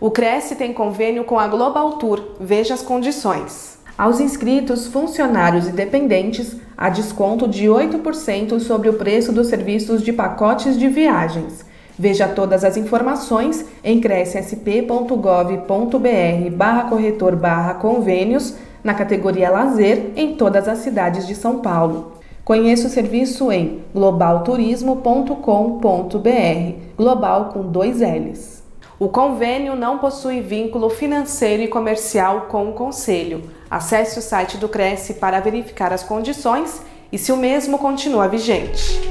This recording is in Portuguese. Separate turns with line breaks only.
O Cresce tem convênio com a Global Tour. Veja as condições. Aos inscritos, funcionários e dependentes, há desconto de 8% sobre o preço dos serviços de pacotes de viagens. Veja todas as informações em crescsp.gov.br barra corretor barra convênios na categoria Lazer em todas as cidades de São Paulo. Conheça o serviço em globalturismo.com.br, global com dois L's. O convênio não possui vínculo financeiro e comercial com o Conselho. Acesse o site do Cresce para verificar as condições e se o mesmo continua vigente.